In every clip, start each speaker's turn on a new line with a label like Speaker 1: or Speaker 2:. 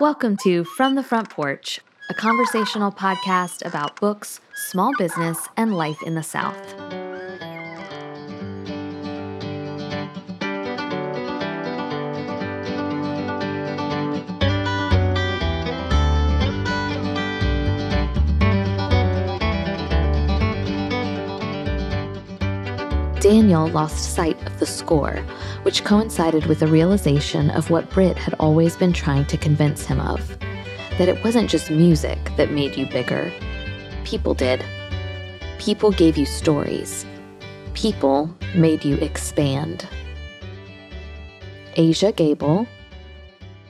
Speaker 1: Welcome to From the Front Porch, a conversational podcast about books, small business, and life in the South. Daniel lost sight of the score, which coincided with the realization of what Britt had always been trying to convince him of that it wasn't just music that made you bigger. People did. People gave you stories. People made you expand. Aja Gabel,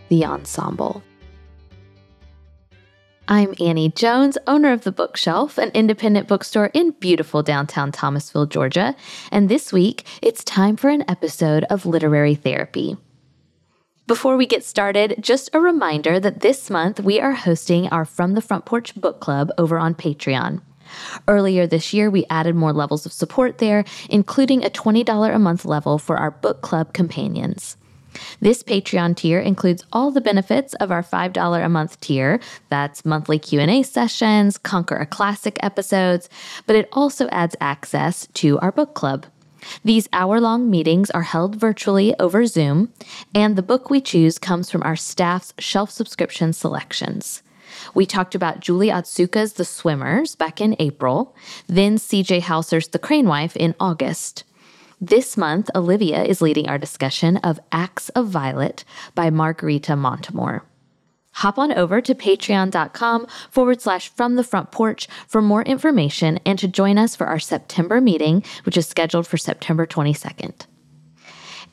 Speaker 1: The Ensemble. I'm Annie Jones, owner of The Bookshelf, an independent bookstore in beautiful downtown Thomasville, Georgia. And this week, it's time for an episode of Literary Therapy. Before we get started, just a reminder that this month we are hosting our From the Front Porch Book Club over on Patreon. Earlier this year, we added more levels of support there, including a $20 a month level for our book club companions. This Patreon tier includes all the benefits of our $5 a month tier. That's monthly Q&A sessions, Conquer a Classic episodes, but it also adds access to our book club. These hour long meetings are held virtually over Zoom, and the book we choose comes from our staff's shelf subscription selections. We talked about Julie Otsuka's The Swimmers back in April, then CJ Hauser's The Crane Wife in August. This month, Olivia is leading our discussion of Acts of Violet by Margarita Montimore. Hop on over to patreon.com forward slash from the front porch for more information and to join us for our September meeting, which is scheduled for September 22nd.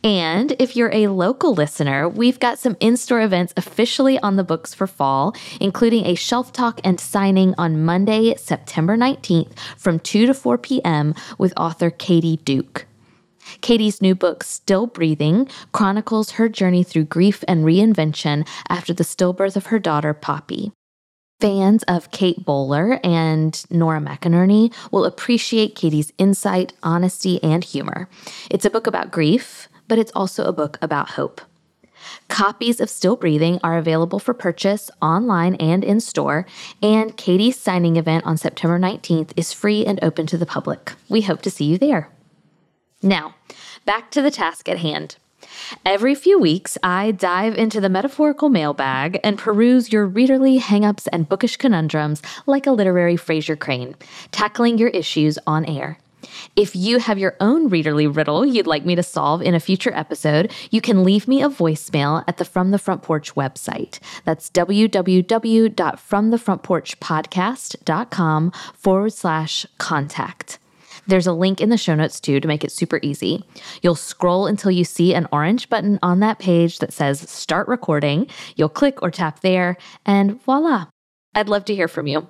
Speaker 1: And if you're a local listener, we've got some in store events officially on the books for fall, including a shelf talk and signing on Monday, September 19th from 2 to 4 p.m. with author Katie Duke. Katie's new book, Still Breathing, chronicles her journey through grief and reinvention after the stillbirth of her daughter, Poppy. Fans of Kate Bowler and Nora McInerny will appreciate Katie's insight, honesty, and humor. It's a book about grief, but it's also a book about hope. Copies of Still Breathing are available for purchase online and in store, and Katie's signing event on September 19th is free and open to the public. We hope to see you there. Now, back to the task at hand. Every few weeks, I dive into the metaphorical mailbag and peruse your readerly hangups and bookish conundrums like a literary Frasier Crane, tackling your issues on air. If you have your own readerly riddle you'd like me to solve in a future episode, you can leave me a voicemail at the From the Front Porch website. That's www.fromthefrontporchpodcast.com forward slash contact. There's a link in the show notes too to make it super easy. You'll scroll until you see an orange button on that page that says start recording. You'll click or tap there, and voila. I'd love to hear from you.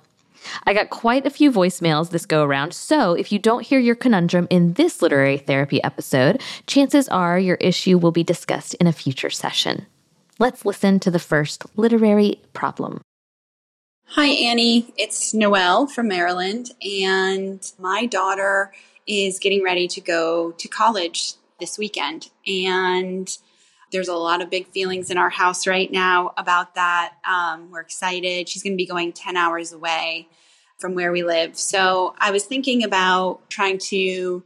Speaker 1: I got quite a few voicemails this go around, so if you don't hear your conundrum in this literary therapy episode, chances are your issue will be discussed in a future session. Let's listen to the first literary problem.
Speaker 2: Hi, Annie. It's Noelle from Maryland, and my daughter is getting ready to go to college this weekend. And there's a lot of big feelings in our house right now about that. Um, we're excited. She's going to be going 10 hours away from where we live. So I was thinking about trying to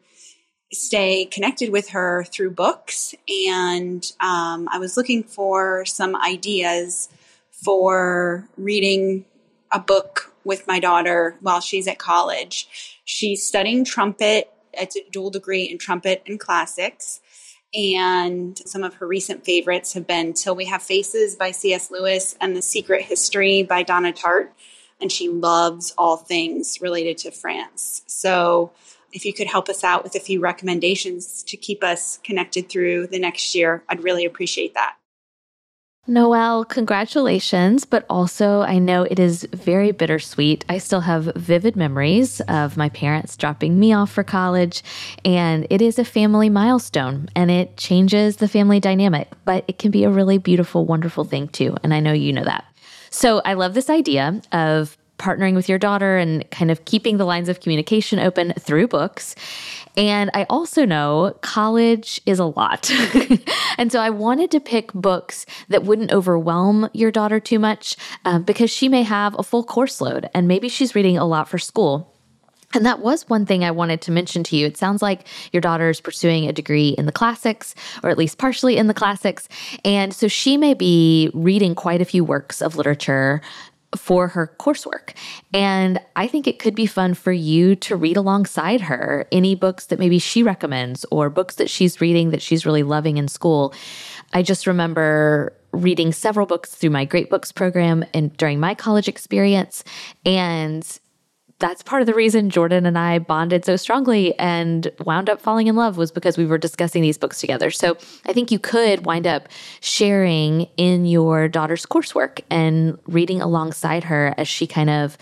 Speaker 2: stay connected with her through books. And um, I was looking for some ideas for reading a book with my daughter while she's at college. She's studying trumpet. It's a dual degree in trumpet and classics. And some of her recent favorites have been Till We Have Faces by C.S. Lewis and The Secret History by Donna Tartt. And she loves all things related to France. So if you could help us out with a few recommendations to keep us connected through the next year, I'd really appreciate that.
Speaker 1: Noelle, congratulations, but also I know it is very bittersweet. I still have vivid memories of my parents dropping me off for college, and it is a family milestone and it changes the family dynamic, but it can be a really beautiful, wonderful thing too. And I know you know that. So I love this idea of partnering with your daughter and kind of keeping the lines of communication open through books. And I also know college is a lot. and so I wanted to pick books that wouldn't overwhelm your daughter too much uh, because she may have a full course load and maybe she's reading a lot for school. And that was one thing I wanted to mention to you. It sounds like your daughter is pursuing a degree in the classics, or at least partially in the classics. And so she may be reading quite a few works of literature for her coursework. And I think it could be fun for you to read alongside her any books that maybe she recommends or books that she's reading that she's really loving in school. I just remember reading several books through my Great Books program and during my college experience. And that's part of the reason Jordan and I bonded so strongly and wound up falling in love was because we were discussing these books together. So I think you could wind up sharing in your daughter's coursework and reading alongside her as she kind of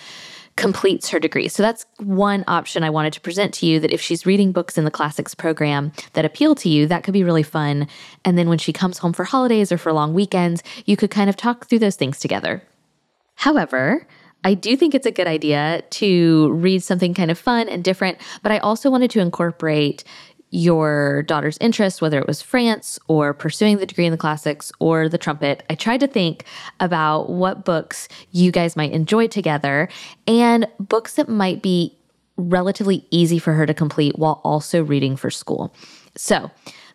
Speaker 1: completes her degree. So that's one option I wanted to present to you that if she's reading books in the classics program that appeal to you, that could be really fun. And then when she comes home for holidays or for long weekends, you could kind of talk through those things together. However, I do think it's a good idea to read something kind of fun and different, but I also wanted to incorporate your daughter's interest, whether it was France or pursuing the degree in the classics or the trumpet. I tried to think about what books you guys might enjoy together and books that might be relatively easy for her to complete while also reading for school. So,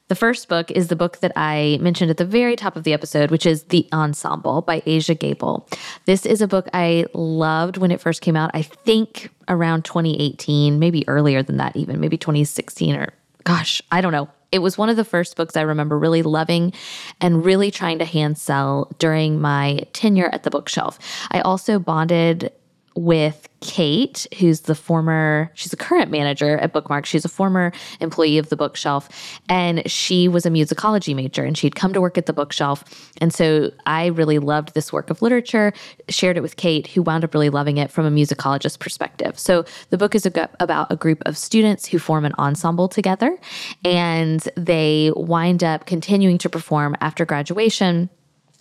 Speaker 1: the first book is the book that I mentioned at the very top of the episode, which is The Ensemble by Aja Gabel. This is a book I loved when it first came out, I think around 2018, maybe earlier than that, even maybe 2016 or gosh, I don't know. It was one of the first books I remember really loving and really trying to hand sell during my tenure at the bookshelf. I also bonded with Kate, who's the former, she's a current manager at Bookmark. She's a former employee of the bookshelf. And she was a musicology major and she'd come to work at the bookshelf. And so I really loved this work of literature, shared it with Kate, who wound up really loving it from a musicologist perspective. So the book is about a group of students who form an ensemble together and they wind up continuing to perform after graduation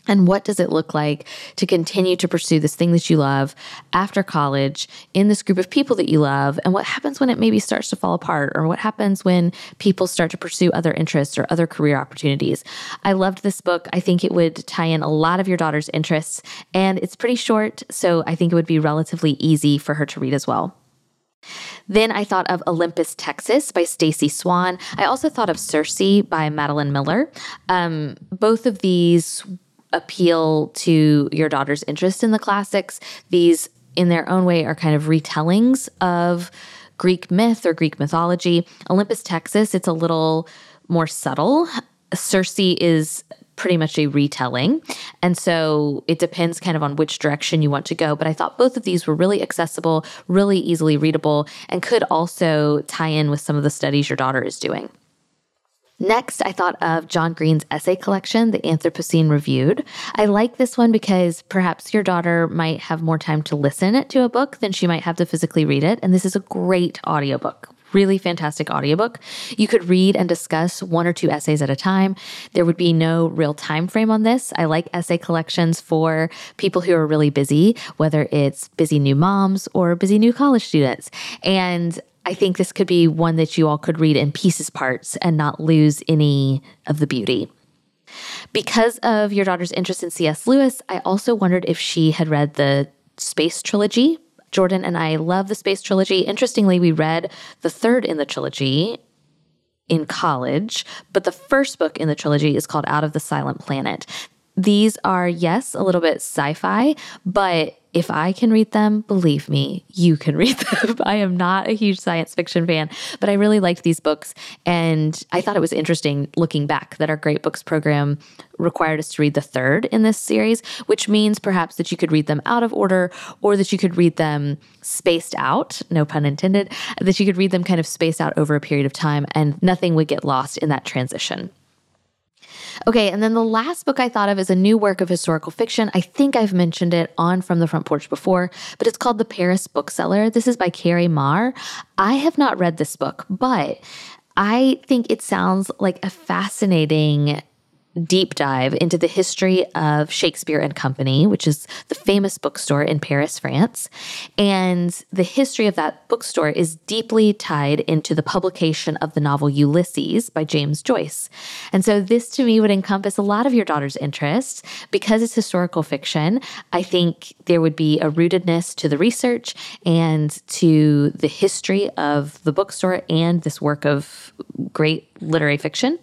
Speaker 1: and what does it look like to continue to pursue this thing that you love after college in this group of people that you love? And what happens when it maybe starts to fall apart? Or what happens when people start to pursue other interests or other career opportunities? I loved this book. I think it would tie in a lot of your daughter's interests. And it's pretty short, so I think it would be relatively easy for her to read as well. Then I thought of Olympus, Texas by Stacey Swann. I also thought of Circe by Madeline Miller. Um, both of these appeal to your daughter's interest in the classics. These, in their own way, are kind of retellings of Greek myth or Greek mythology. Olympus, Texas, it's a little more subtle. Circe is pretty much a retelling. And so it depends kind of on which direction you want to go. But I thought both of these were really accessible, really easily readable, and could also tie in with some of the studies your daughter is doing. Next, I thought of John Green's essay collection, The Anthropocene Reviewed. I like this one because perhaps your daughter might have more time to listen to a book than she might have to physically read it. And this is a great audiobook. Really fantastic audiobook. You could read and discuss one or two essays at a time. There would be no real time frame on this. I like essay collections for people who are really busy, whether it's busy new moms or busy new college students. And I think this could be one that you all could read in pieces parts and not lose any of the beauty. Because of your daughter's interest in C.S. Lewis, I also wondered if she had read the Space Trilogy. Jordan and I love the Space Trilogy. Interestingly, we read the third in the trilogy in college, but the first book in the trilogy is called Out of the Silent Planet. These are, yes, a little bit sci fi, but if I can read them, believe me, you can read them. I am not a huge science fiction fan, but I really liked these books. And I thought it was interesting looking back that our Great Books program required us to read the third in this series, which means perhaps that you could read them out of order or that you could read them spaced out, no pun intended, that you could read them kind of spaced out over a period of time and nothing would get lost in that transition. Okay, and then the last book I thought of is a new work of historical fiction. I think I've mentioned it on From the Front Porch before, but it's called The Paris Bookseller. This is by Kerri Maher. I have not read this book, but I think it sounds like a fascinating deep dive into the history of Shakespeare and Company, which is the famous bookstore in Paris, France. And the history of that bookstore is deeply tied into the publication of the novel Ulysses by James Joyce. And so this to me would encompass a lot of your daughter's interests because it's historical fiction. I think there would be a rootedness to the research and to the history of the bookstore and this work of great literary fiction,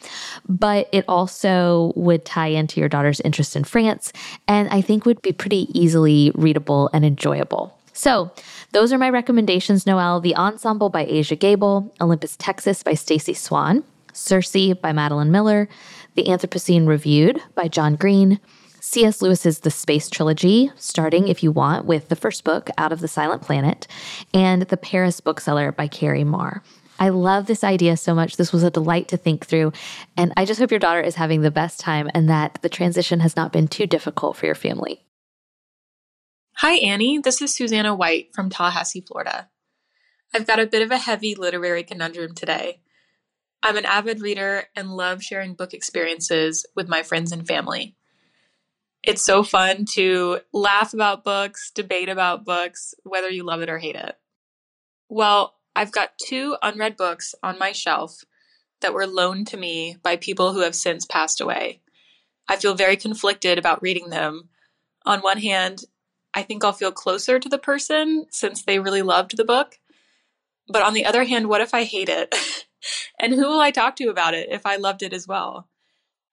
Speaker 1: but it also would tie into your daughter's interest in France and I think would be pretty easily readable and enjoyable. So, those are my recommendations, Noel. The Ensemble by Aja Gabel, Olympus, Texas by Stacey Swann, Circe by Madeline Miller, The Anthropocene Reviewed by John Green, C.S. Lewis's The Space Trilogy, starting, if you want, with the first book, Out of the Silent Planet, and The Paris Bookseller by Kerri Maher. I love this idea so much. This was a delight to think through. And I just hope your daughter is having the best time and that the transition has not been too difficult for your family.
Speaker 3: Hi, Annie. This is Susanna White from Tallahassee, Florida. I've got a bit of a heavy literary conundrum today. I'm an avid reader and love sharing book experiences with my friends and family. It's so fun to laugh about books, debate about books, whether you love it or hate it. Well, I've got two unread books on my shelf that were loaned to me by people who have since passed away. I feel very conflicted about reading them. On one hand, I think I'll feel closer to the person since they really loved the book. But on the other hand, what if I hate it? and who will I talk to about it if I loved it as well?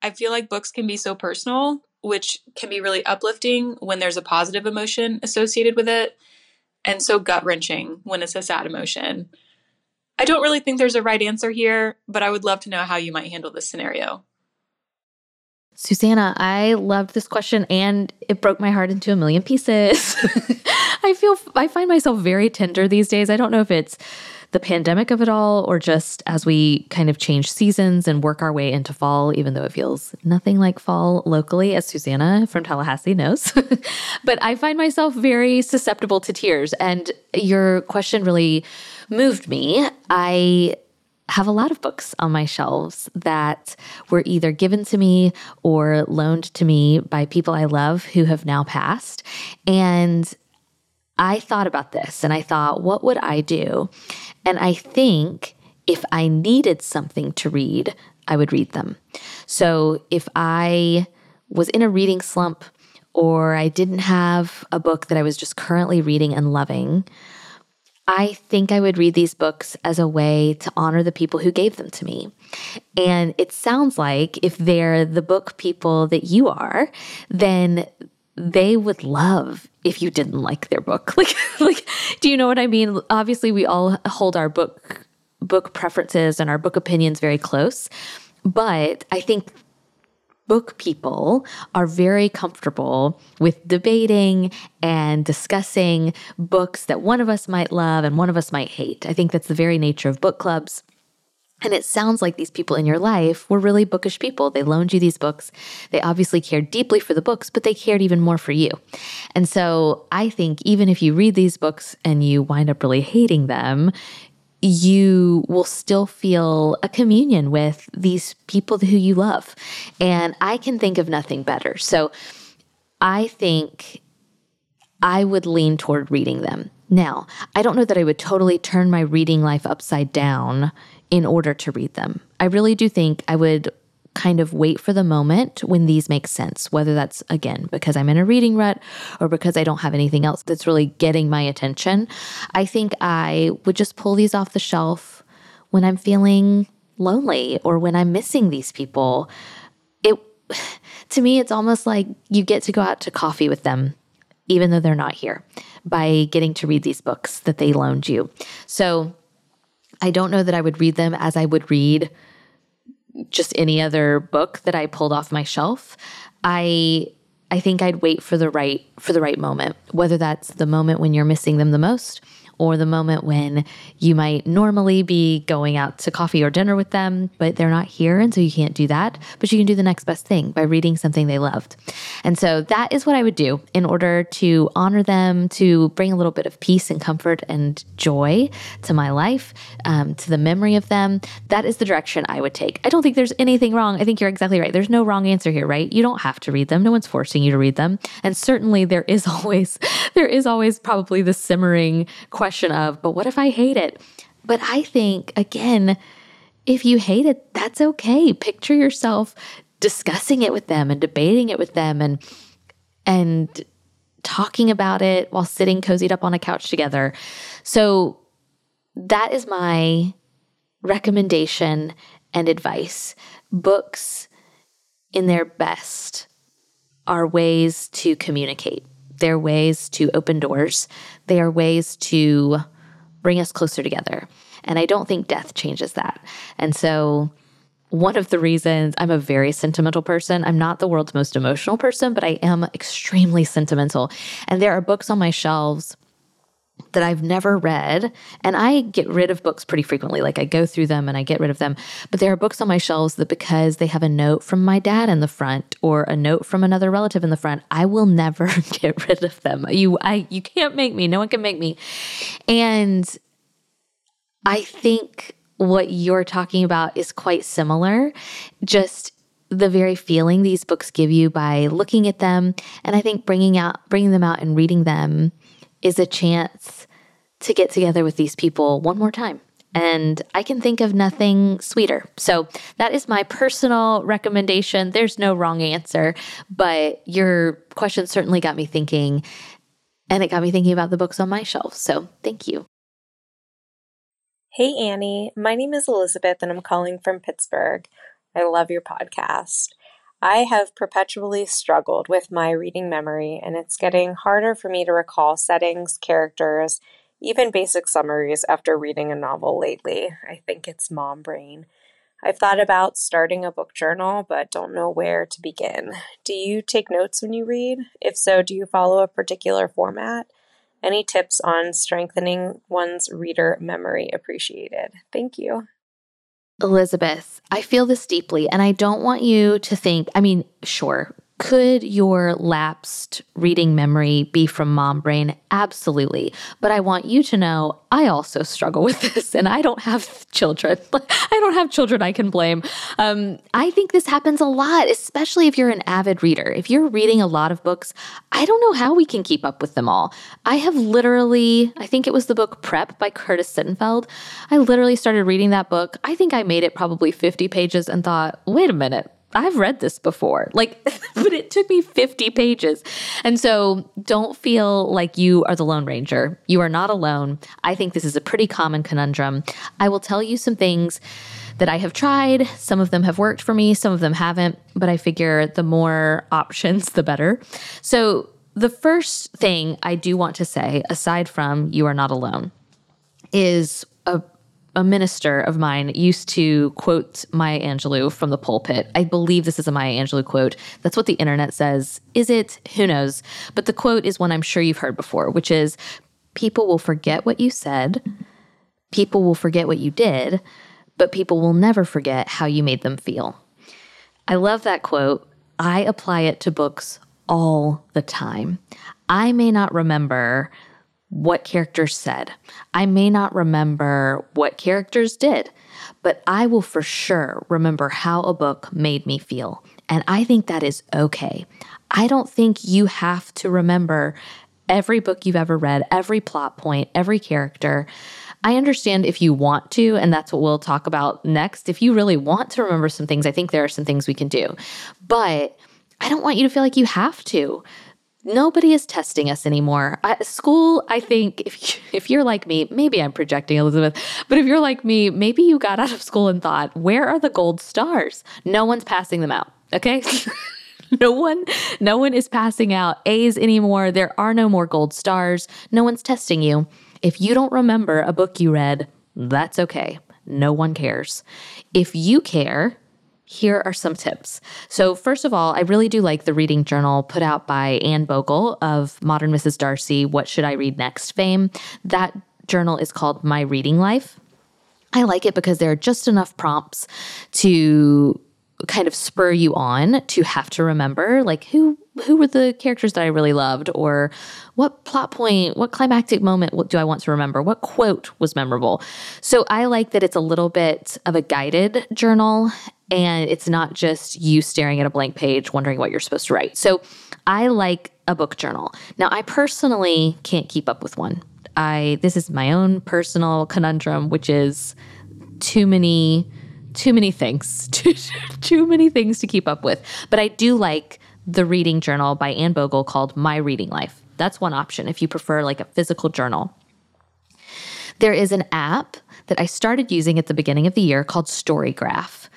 Speaker 3: I feel like books can be so personal, which can be really uplifting when there's a positive emotion associated with it and so gut wrenching when it's a sad emotion. I don't really think there's a right answer here, but I would love to know how you might handle this scenario.
Speaker 1: Susanna, I loved this question and it broke my heart into a million pieces. I feel I find myself very tender these days. I don't know if it's the pandemic of it all, or just as we kind of change seasons and work our way into fall, even though it feels nothing like fall locally, as Susanna from Tallahassee knows. but I find myself very susceptible to tears. And your question really moved me. I have a lot of books on my shelves that were either given to me or loaned to me by people I love who have now passed. And I thought about this and I thought, what would I do? And I think if I needed something to read, I would read them. So if I was in a reading slump or I didn't have a book that I was just currently reading and loving, I think I would read these books as a way to honor the people who gave them to me. And it sounds like if they're the book people that you are, then they would love if you didn't like their book. Like like do you know what I mean? Obviously we all hold our book book preferences and our book opinions very close. But I think book people are very comfortable with debating and discussing books that one of us might love and one of us might hate. I think that's the very nature of book clubs. And it sounds like these people in your life were really bookish people. They loaned you these books. They obviously cared deeply for the books, but they cared even more for you. And so I think even if you read these books and you wind up really hating them, you will still feel a communion with these people who you love. And I can think of nothing better. So I think I would lean toward reading them. Now, I don't know that I would totally turn my reading life upside down in order to read them. I really do think I would kind of wait for the moment when these make sense, whether that's again because I'm in a reading rut or because I don't have anything else that's really getting my attention. I think I would just pull these off the shelf when I'm feeling lonely or when I'm missing these people. It to me it's almost like you get to go out to coffee with them even though they're not here by getting to read these books that they loaned you. So I don't know that I would read them as I would read just any other book that I pulled off my shelf. I I think I'd wait for the right for the right moment, whether that's the moment when you're missing them the most or the moment when you might normally be going out to coffee or dinner with them, but they're not here. And so you can't do that. But you can do the next best thing by reading something they loved. And so that is what I would do in order to honor them, to bring a little bit of peace and comfort and joy to my life, um, to the memory of them. That is the direction I would take. I don't think there's anything wrong. I think you're exactly right. There's no wrong answer here, right? You don't have to read them. No one's forcing you to read them. And certainly there is always, there is always probably the simmering question of, but what if I hate it? But I think, again, if you hate it, that's okay. Picture yourself discussing it with them and debating it with them and, and, talking about it while sitting cozied up on a couch together. So that is my recommendation and advice. Books in their best are ways to communicate. They're ways to open doors. They are ways to bring us closer together. And I don't think death changes that. And so, one of the reasons I'm a very sentimental person, I'm not the world's most emotional person, but I am extremely sentimental. And there are books on my shelves that I've never read. And I get rid of books pretty frequently. Like I go through them and I get rid of them. But there are books on my shelves that because they have a note from my dad in the front or a note from another relative in the front, I will never get rid of them. You I you can't make me. No one can make me. And I think what you're talking about is quite similar. Just the very feeling these books give you by looking at them and I think bringing out bringing them out and reading them is a chance to get together with these people one more time. And I can think of nothing sweeter. So that is my personal recommendation. There's no wrong answer, but your question certainly got me thinking. And it got me thinking about the books on my shelf. So thank you.
Speaker 4: Hey, Annie. My name is Elizabeth, and I'm calling from Pittsburgh. I love your podcast. I have perpetually struggled with my reading memory, and it's getting harder for me to recall settings, characters, even basic summaries after reading a novel lately. I think it's mom brain. I've thought about starting a book journal, but don't know where to begin. Do you take notes when you read? If so, do you follow a particular format? Any tips on strengthening one's reader memory appreciated? Thank you.
Speaker 1: Elizabeth, I feel this deeply, and I don't want you to think, I mean, sure, could your lapsed reading memory be from mom brain? Absolutely. But I want you to know I also struggle with this and I don't have children. I don't have children I can blame. Um, I think this happens a lot, especially if you're an avid reader. If you're reading a lot of books, I don't know how we can keep up with them all. I have literally, I think it was the book Prep by Curtis Sittenfeld. I literally started reading that book. I think I made it probably 50 pages and thought, wait a minute I've read this before. Like, but it took me 50 pages. And so don't feel like you are the Lone Ranger. You are not alone. I think this is a pretty common conundrum. I will tell you some things that I have tried. Some of them have worked for me, some of them haven't, but I figure the more options, the better. So, the first thing I do want to say, aside from you are not alone, is a minister of mine used to quote Maya Angelou from the pulpit. I believe this is a Maya Angelou quote. That's what the internet says. Is it? Who knows? But the quote is one I'm sure you've heard before, which is People will forget what you said, people will forget what you did, but people will never forget how you made them feel. I love that quote. I apply it to books all the time. I may not remember what characters said. I may not remember what characters did, but I will for sure remember how a book made me feel. And I think that is okay. I don't think you have to remember every book you've ever read, every plot point, every character. I understand if you want to, and that's what we'll talk about next. If you really want to remember some things, I think there are some things we can do. But I don't want you to feel like you have to nobody is testing us anymore. school, I think, if if you're like me, maybe I'm projecting Elizabeth, but if you're like me, maybe you got out of school and thought, where are the gold stars? No one's passing them out. Okay. no one no one is passing out A's anymore. There are no more gold stars. No one's testing you. If you don't remember a book you read, that's okay. No one cares. If you care, here are some tips. So, first of all, I really do like the reading journal put out by Anne Bogel of Modern Mrs. Darcy, What Should I Read Next fame. That journal is called My Reading Life. I like it because there are just enough prompts to kind of spur you on to have to remember like who who were the characters that I really loved or what plot point, what climactic moment do I want to remember? What quote was memorable? So I like that it's a little bit of a guided journal and it's not just you staring at a blank page wondering what you're supposed to write. So I like a book journal. Now I personally can't keep up with one. I this is my own personal conundrum which is too many too many things, too, too many things to keep up with. But I do like the reading journal by Anne Bogel called My Reading Life. That's one option if you prefer like a physical journal. There is an app that I started using at the beginning of the year called Storygraph.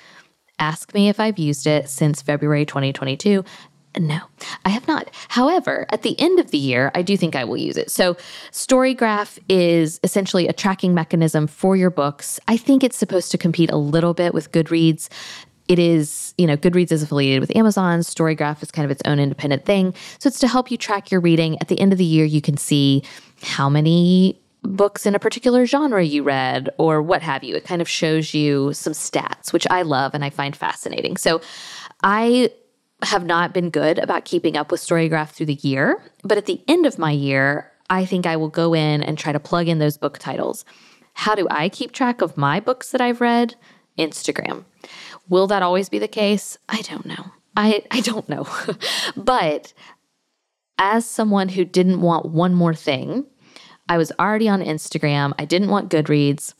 Speaker 1: Ask me if I've used it since February 2022. No, I have not. However, at the end of the year, I do think I will use it. So, Storygraph is essentially a tracking mechanism for your books. I think it's supposed to compete a little bit with Goodreads. It is, you know, Goodreads is affiliated with Amazon. Storygraph is kind of its own independent thing. So, it's to help you track your reading. At the end of the year, you can see how many books in a particular genre you read or what have you. It kind of shows you some stats, which I love and I find fascinating. So, I have not been good about keeping up with Storygraph through the year, but at the end of my year, I think I will go in and try to plug in those book titles. How do I keep track of my books that I've read? Instagram. Will that always be the case? I don't know. I, I don't know. but as someone who didn't want one more thing, I was already on Instagram. I didn't want Goodreads.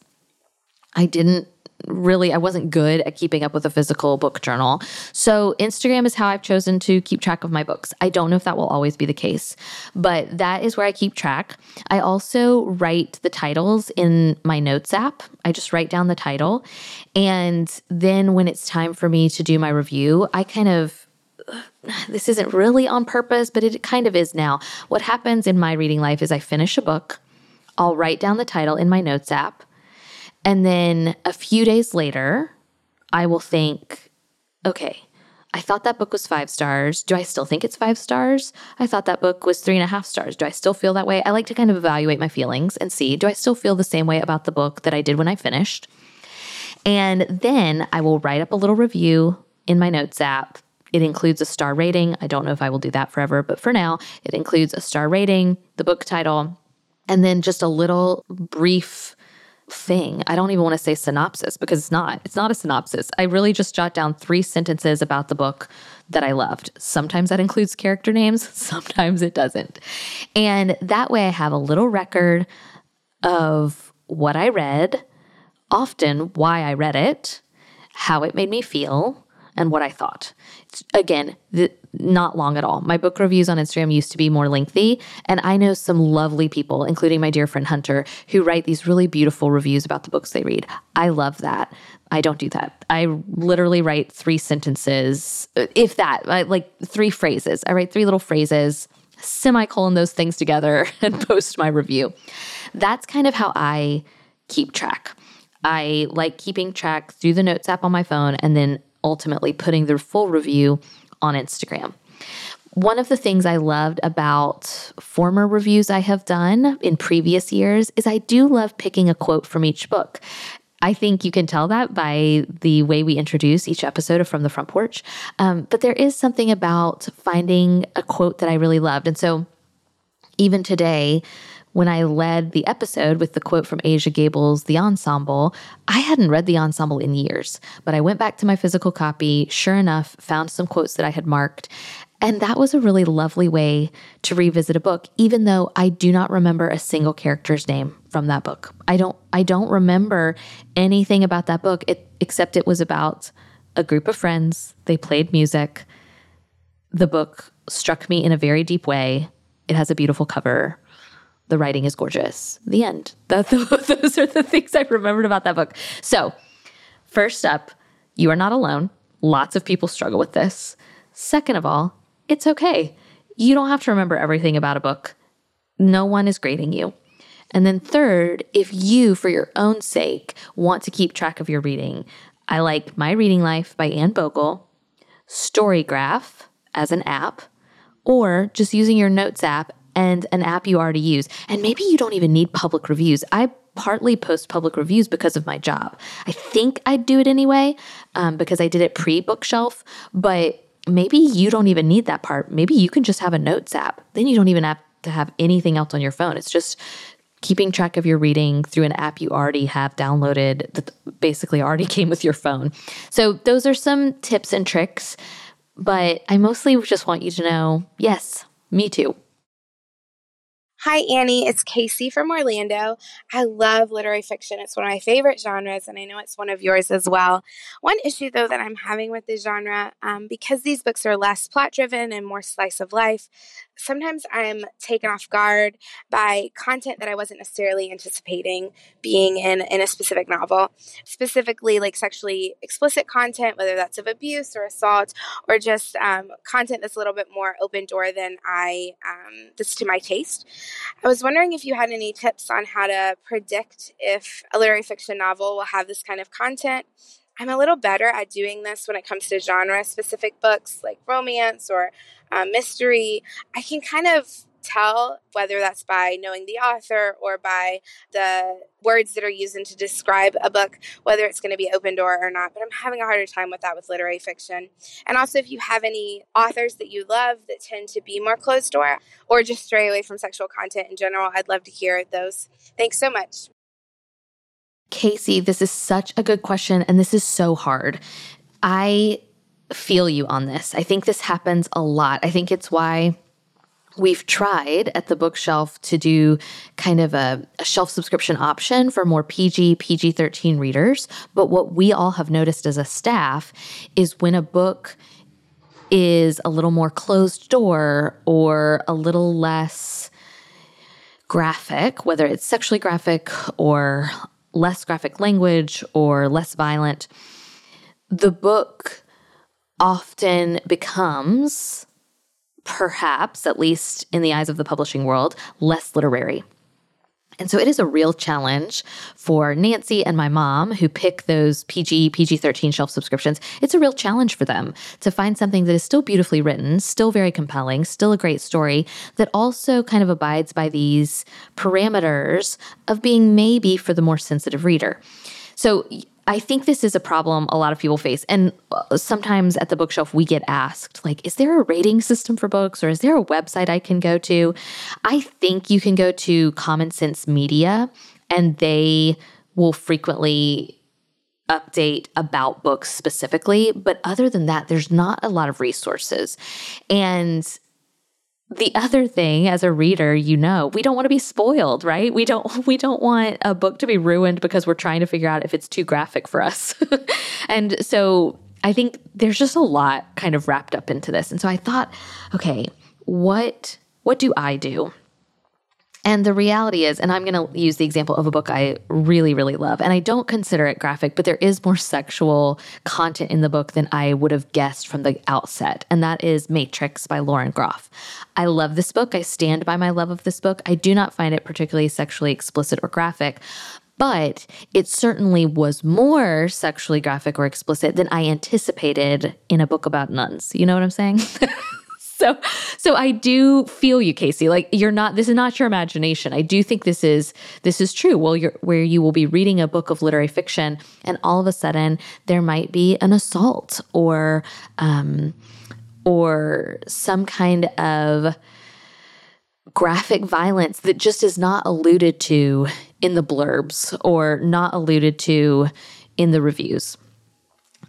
Speaker 1: I didn't really I wasn't good at keeping up with a physical book journal. So Instagram is how I've chosen to keep track of my books. I don't know if that will always be the case, but that is where I keep track. I also write the titles in my notes app. I just write down the title and then when it's time for me to do my review, I kind of this isn't really on purpose, but it kind of is now. What happens in my reading life is I finish a book, I'll write down the title in my notes app. And then a few days later, I will think, okay, I thought that book was five stars. Do I still think it's five stars? I thought that book was three and a half stars. Do I still feel that way? I like to kind of evaluate my feelings and see do I still feel the same way about the book that I did when I finished? And then I will write up a little review in my notes app. It includes a star rating. I don't know if I will do that forever, but for now, it includes a star rating, the book title, and then just a little brief thing. I don't even want to say synopsis because it's not. It's not a synopsis. I really just jot down three sentences about the book that I loved. Sometimes that includes character names, sometimes it doesn't. And that way I have a little record of what I read, often why I read it, how it made me feel, and what I thought. It's, again, the, not long at all. My book reviews on Instagram used to be more lengthy, and I know some lovely people, including my dear friend Hunter, who write these really beautiful reviews about the books they read. I love that. I don't do that. I literally write three sentences, uh, if that, like three phrases. I write three little phrases, semicolon those things together, and post my review. That's kind of how I keep track. I like keeping track through the notes app on my phone and then ultimately putting their full review on Instagram. One of the things I loved about former reviews I have done in previous years is I do love picking a quote from each book. I think you can tell that by the way we introduce each episode of From the Front Porch. Um, but there is something about finding a quote that I really loved. And so even today, when I led the episode with the quote from Aja Gabel's The Ensemble, I hadn't read The Ensemble in years, but I went back to my physical copy, sure enough, found some quotes that I had marked. And that was a really lovely way to revisit a book, even though I do not remember a single character's name from that book. I don't I don't remember anything about that book it, except it was about a group of friends. They played music. The book struck me in a very deep way. It has a beautiful cover the writing is gorgeous. The end. Those are the things I remembered about that book. So, first up, you are not alone. Lots of people struggle with this. Second of all, it's okay. You don't have to remember everything about a book. No one is grading you. And then, third, if you, for your own sake, want to keep track of your reading, I like My Reading Life by Anne Bogel, Storygraph as an app, or just using your notes app and an app you already use. And maybe you don't even need public reviews. I partly post public reviews because of my job. I think I'd do it anyway um, because I did it pre bookshelf, but maybe you don't even need that part. Maybe you can just have a notes app. Then you don't even have to have anything else on your phone. It's just keeping track of your reading through an app you already have downloaded that basically already came with your phone. So, those are some tips and tricks, but I mostly just want you to know yes, me too.
Speaker 5: Hi, Annie. It's Casey from Orlando. I love literary fiction. It's one of my favorite genres, and I know it's one of yours as well. One issue, though, that I'm having with the genre, um, because these books are less plot driven and more slice of life, sometimes I'm taken off guard by content that I wasn't necessarily anticipating being in, in a specific novel, specifically like sexually explicit content, whether that's of abuse or assault, or just um, content that's a little bit more open door than I, um, that's to my taste. I was wondering if you had any tips on how to predict if a literary fiction novel will have this kind of content I'm a little better at doing this when it comes to genre specific books like romance or uh, mystery. I can kind of tell whether that's by knowing the author or by the words that are used to describe a book, whether it's going to be open door or not. But I'm having a harder time with that with literary fiction. And also, if you have any authors that you love that tend to be more closed door or just stray away from sexual content in general, I'd love to hear those. Thanks so much.
Speaker 1: Casey, this is such a good question, and this is so hard. I feel you on this. I think this happens a lot. I think it's why we've tried at the bookshelf to do kind of a, a, shelf subscription option for more PG, PG 13 readers. But what we all have noticed as a staff is when a book is a little more closed door or a little less graphic, whether it's sexually graphic or less graphic language or less violent, the book often becomes, perhaps, at least in the eyes of the publishing world, less literary. And so it is a real challenge for Nancy and my mom who pick those PG, PG 13 shelf subscriptions. It's a real challenge for them to find something that is still beautifully written, still very compelling, still a great story, that also kind of abides by these parameters of being maybe for the more sensitive reader. So I think this is a problem a lot of people face. And uh, sometimes at the bookshelf, we get asked, like, is there a rating system for books or is there a website I can go to? I think you can go to Common Sense Media and they will frequently update about books specifically. But other than that, there's not a lot of resources. And the other thing as a reader you know we don't want to be spoiled right? We don't we don't want a book to be ruined because we're trying to figure out if it's too graphic for us. And so i think there's just a lot kind of wrapped up into this. And so i thought okay what what do i do and the reality is, and I'm going to use the example of a book I really, really love, and I don't consider it graphic, but there is more sexual content in the book than I would have guessed from the outset, and that is Matrix by Lauren Groff. I love this book. I stand by my love of this book. I do not find it particularly sexually explicit or graphic, but it certainly was more sexually graphic or explicit than I anticipated in a book about nuns. You know what I'm saying? so so I do feel you, Casey. Like you're not this is not your imagination. I do think this is this is true. Well, you're where you will be reading a book of literary fiction and all of a sudden there might be an assault or um or some kind of graphic violence that just is not alluded to in the blurbs or not alluded to in the reviews.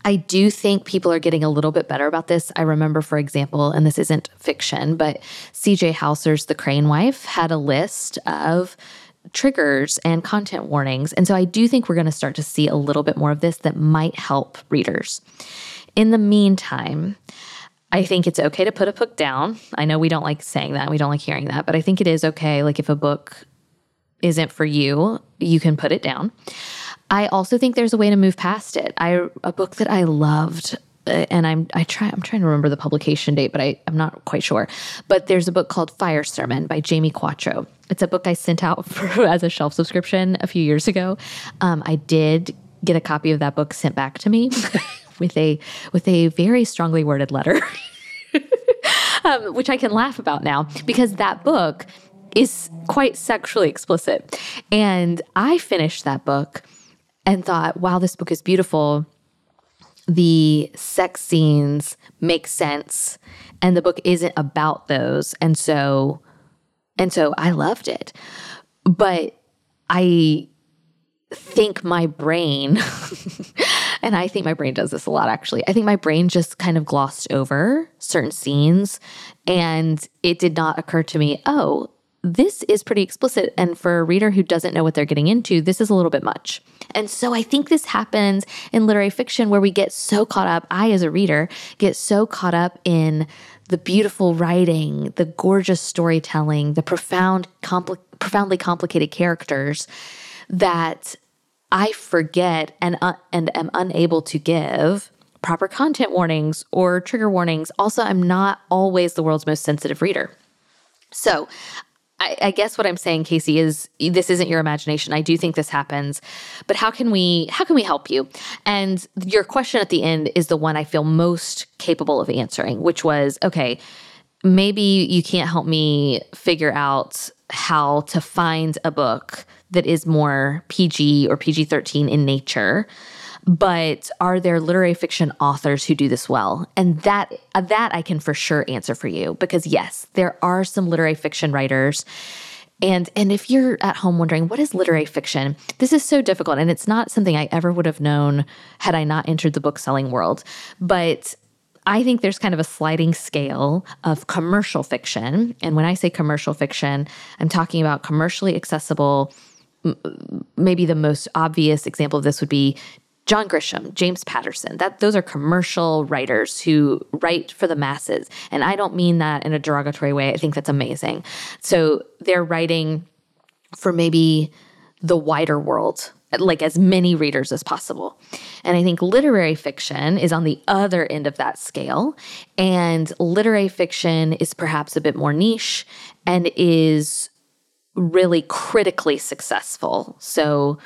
Speaker 1: I do think people are getting a little bit better about this. I remember, for example, and this isn't fiction, but CJ Hauser's The Crane Wife had a list of triggers and content warnings. And so I do think we're going to start to see a little bit more of this that might help readers. In the meantime, I think it's okay to put a book down. I know we don't like saying that, we don't like hearing that, but I think it is okay. Like if a book isn't for you, you can put it down. I also think there's a way to move past it. I a book that I loved uh, and I'm I try I'm trying to remember the publication date, but I, I'm not quite sure. But there's a book called Fire Sermon by Jamie Quatro. It's a book I sent out for, as a shelf subscription a few years ago. Um, I did get a copy of that book sent back to me with a with a very strongly worded letter. um, which I can laugh about now because that book is quite sexually explicit. And I finished that book and thought, wow, this book is beautiful. The sex scenes make sense, and the book isn't about those. And so, and so I loved it. But I think my brain, and I think my brain does this a lot actually. I think my brain just kind of glossed over certain scenes, and it did not occur to me, oh, this is pretty explicit. And for a reader who doesn't know what they're getting into, this is a little bit much. And so I think this happens in literary fiction where we get so caught up, I as a reader get so caught up in the beautiful writing, the gorgeous storytelling, the profound, compli- profoundly complicated characters that I forget and, uh, and am unable to give proper content warnings or trigger warnings. Also, I'm not always the world's most sensitive reader. So I, I, guess what I'm saying, Casey, is this isn't your imagination. I do think this happens, but how can we how can we help you? And your question at the end is the one I feel most capable of answering, which was, okay, maybe you can't help me figure out how to find a book that is more PG or PG 13 in nature but are there literary fiction authors who do this well? And that uh, that I can for sure answer for you because yes, there are some literary fiction writers and and if you're at home wondering what is literary fiction, this is so difficult and it's not something I ever would have known had I not entered the book selling world. But I think there's kind of a sliding scale of commercial fiction. And when I say commercial fiction, I'm talking about commercially accessible maybe the most obvious example of this would be John Grisham, James Patterson, that those are commercial writers who write for the masses. And I don't mean that in a derogatory way. I think that's amazing. So they're writing for maybe the wider world, like as many readers as possible. And I think literary fiction is on the other end of that scale. And literary fiction is perhaps a bit more niche and is really critically successful. So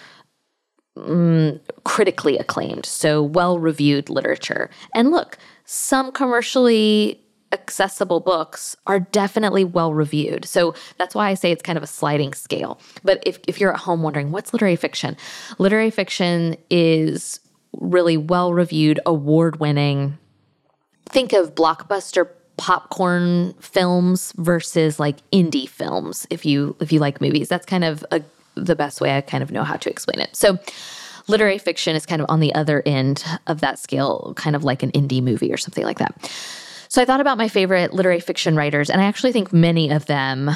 Speaker 1: mm, critically acclaimed, so well reviewed literature. And look, some commercially accessible books are definitely well reviewed. So that's why I say it's kind of a sliding scale. But if, if you're at home wondering, what's literary fiction? Literary fiction is really well reviewed, award winning. Think of blockbuster popcorn films versus like indie films if you if you like movies that's kind of a the best way I kind of know how to explain it. So, literary fiction is kind of on the other end of that scale, kind of like an indie movie or something like that. So, I thought about my favorite literary fiction writers, and I actually think many of them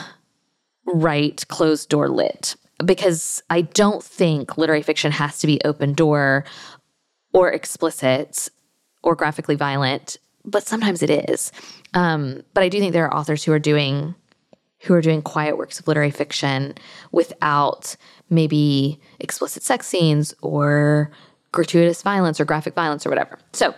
Speaker 1: write closed door lit because I don't think literary fiction has to be open door or explicit or graphically violent, but sometimes it is. Um, but I do think there are authors who are doing who are doing quiet works of literary fiction without maybe explicit sex scenes or gratuitous violence or graphic violence or whatever. So,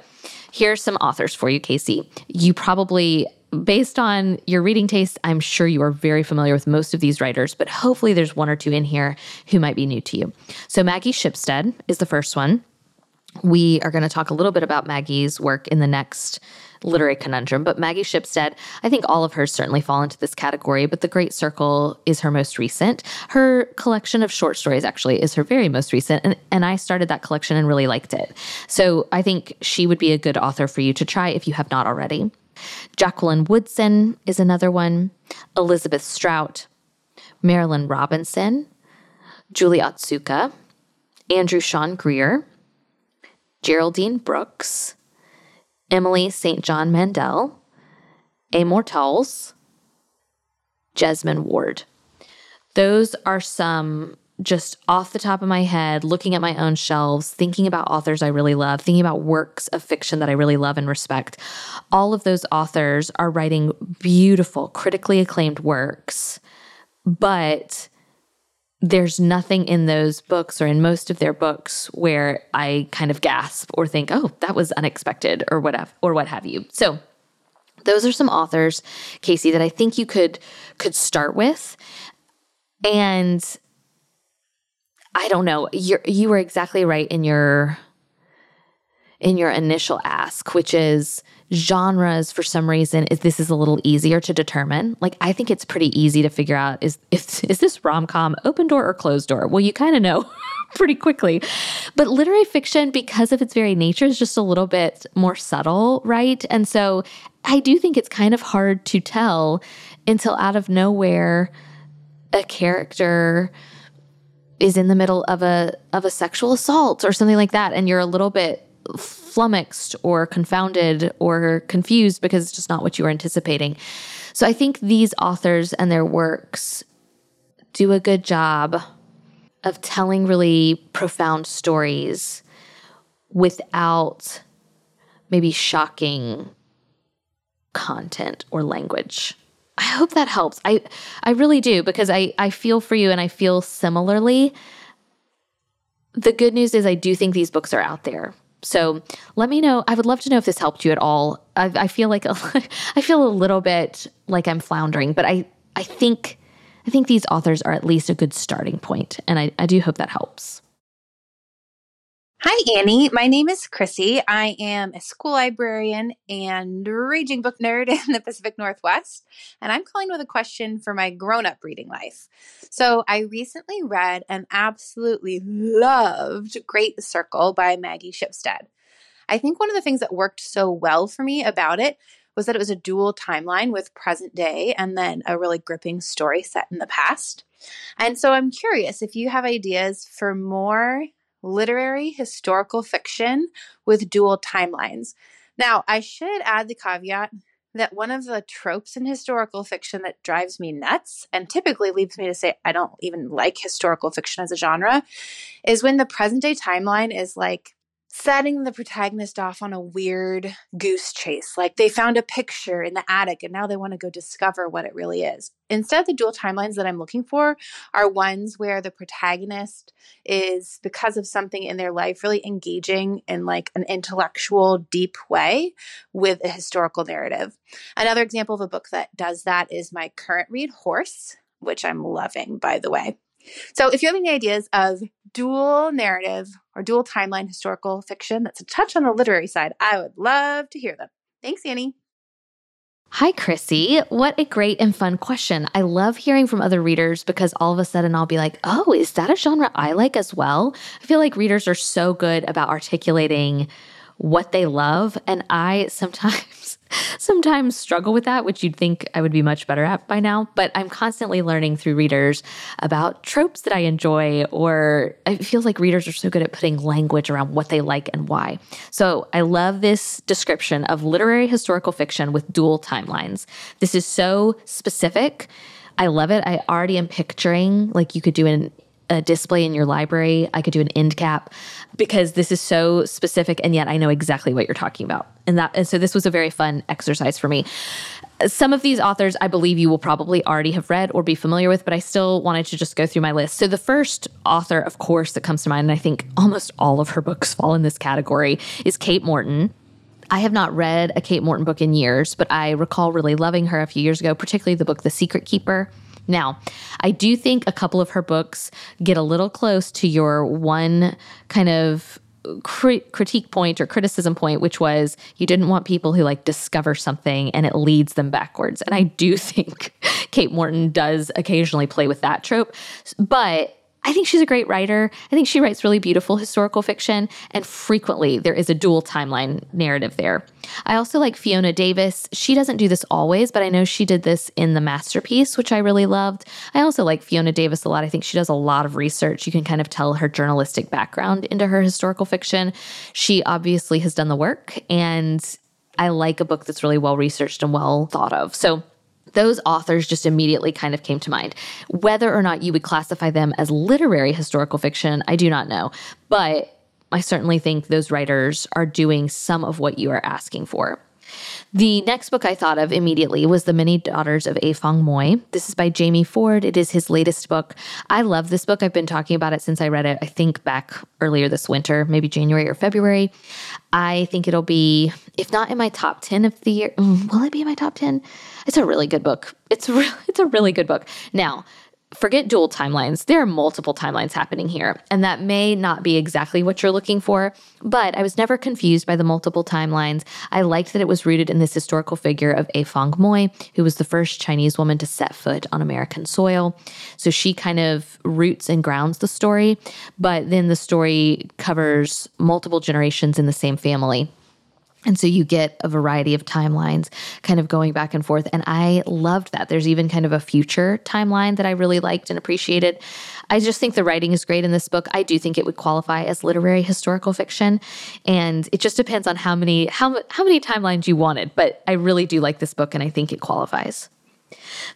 Speaker 1: here's some authors for you, Casey. You probably based on your reading taste, I'm sure you are very familiar with most of these writers, but hopefully there's one or two in here who might be new to you. So, Maggie Shipstead is the first one. We are going to talk a little bit about Maggie's work in the next literary conundrum, but Maggie Shipstead, I think all of hers certainly fall into this category, but The Great Circle is her most recent. Her collection of short stories actually is her very most recent, and, and I started that collection and really liked it. So I think she would be a good author for you to try if you have not already. Jacqueline Woodson is another one, Elizabeth Strout, Marilynne Robinson, Julie Otsuka, Andrew Sean Greer, Geraldine Brooks, Emily St. John Mandel, Amor Towles, Jesmyn Ward. Those are some just off the top of my head, looking at my own shelves, thinking about authors I really love, thinking about works of fiction that I really love and respect. All of those authors are writing beautiful, critically acclaimed works, but there's nothing in those books or in most of their books where I kind of gasp or think, "Oh, that was unexpected" or whatever or what have you. So, those are some authors, Casey, that I think you could could start with. And I don't know, you're you were exactly right in your in your initial ask, which is genres for some reason is this is a little easier to determine. Like I think it's pretty easy to figure out is if is this rom-com open door or closed door? Well, you kind of know pretty quickly. But literary fiction because of its very nature is just a little bit more subtle, right? And so I do think it's kind of hard to tell until out of nowhere a character is in the middle of a of a sexual assault or something like that and you're a little bit flummoxed or confounded or confused because it's just not what you were anticipating. So I think these authors and their works do a good job of telling really profound stories without maybe shocking content or language. I hope that helps. I I really do because I I feel for you and I feel similarly. The good news is I do think these books are out there. So let me know. I would love to know if this helped you at all. I, I feel like a, I feel a little bit like I'm floundering, but I I think I think these authors are at least a good starting point, and I, I do hope that helps.
Speaker 6: Hi, Annie. My name is Chrissy. I am a school librarian and raging book nerd in the Pacific Northwest. And I'm calling with a question for my grown up reading life. So, I recently read and absolutely loved Great Circle by Maggie Shipstead. I think one of the things that worked so well for me about it was that it was a dual timeline with present day and then a really gripping story set in the past. And so I'm curious if you have ideas for more literary historical fiction with dual timelines. Now, I should add the caveat that one of the tropes in historical fiction that drives me nuts and typically leads me to say I don't even like historical fiction as a genre is when the present day timeline is like setting the protagonist off on a weird goose chase. Like they found a picture in the attic and now they want to go discover what it really is. Instead, the dual timelines that I'm looking for are ones where the protagonist is, because of something in their life, really engaging in like an intellectual, deep way with a historical narrative. Another example of a book that does that is my current read, Horse, which I'm loving, by the way. So, if you have any ideas of dual narrative or dual timeline historical fiction that's a touch on the literary side, I would love to hear them. Thanks, Annie.
Speaker 1: Hi, Chrissy. What a great and fun question. I love hearing from other readers because all of a sudden I'll be like, oh, is that a genre I like as well? I feel like readers are so good about articulating what they love. And I sometimes, sometimes struggle with that, which you'd think I would be much better at by now. But I'm constantly learning through readers about tropes that I enjoy, or it feels like readers are so good at putting language around what they like and why. So I love this description of literary historical fiction with dual timelines. This is so specific. I love it. I already am picturing like you could do an a display in your library. I could do an end cap because this is so specific and yet I know exactly what you're talking about. And that and so this was a very fun exercise for me. Some of these authors I believe you will probably already have read or be familiar with, but I still wanted to just go through my list. So the first author of course that comes to mind and I think almost all of her books fall in this category is Kate Morton. I have not read a Kate Morton book in years, but I recall really loving her a few years ago, particularly the book The Secret Keeper. Now, I do think a couple of her books get a little close to your one kind of critique point or criticism point, which was you didn't want people who like discover something and it leads them backwards. And I do think Kate Morton does occasionally play with that trope. But I think she's a great writer. I think she writes really beautiful historical fiction, and frequently there is a dual timeline narrative there. I also like Fiona Davis. She doesn't do this always, but I know she did this in The Masterpiece, which I really loved. I also like Fiona Davis a lot. I think she does a lot of research. You can kind of tell her journalistic background into her historical fiction. She obviously has done the work, and I like a book that's really well researched and well thought of. So, those authors just immediately kind of came to mind. Whether or not you would classify them as literary historical fiction, I do not know. But I certainly think those writers are doing some of what you are asking for. The next book I thought of immediately was The Many Daughters of Afong Moy. This is by Jamie Ford. It is his latest book. I love this book. I've been talking about it since I read it, I think back earlier this winter, maybe January or February. I think it'll be, if not in my top 10 of the year, mm, will it be in my top 10? It's a really good book. It's, re- it's a really good book. Now, forget dual timelines. There are multiple timelines happening here, and that may not be exactly what you're looking for, but I was never confused by the multiple timelines. I liked that it was rooted in this historical figure of Afong Moy, who was the first Chinese woman to set foot on American soil. So she kind of roots and grounds the story, but then the story covers multiple generations in the same family. And so you get a variety of timelines kind of going back and forth. And I loved that. There's even kind of a future timeline that I really liked and appreciated. I just think the writing is great in this book. I do think it would qualify as literary historical fiction. And it just depends on how many how how many timelines you wanted. But I really do like this book and I think it qualifies.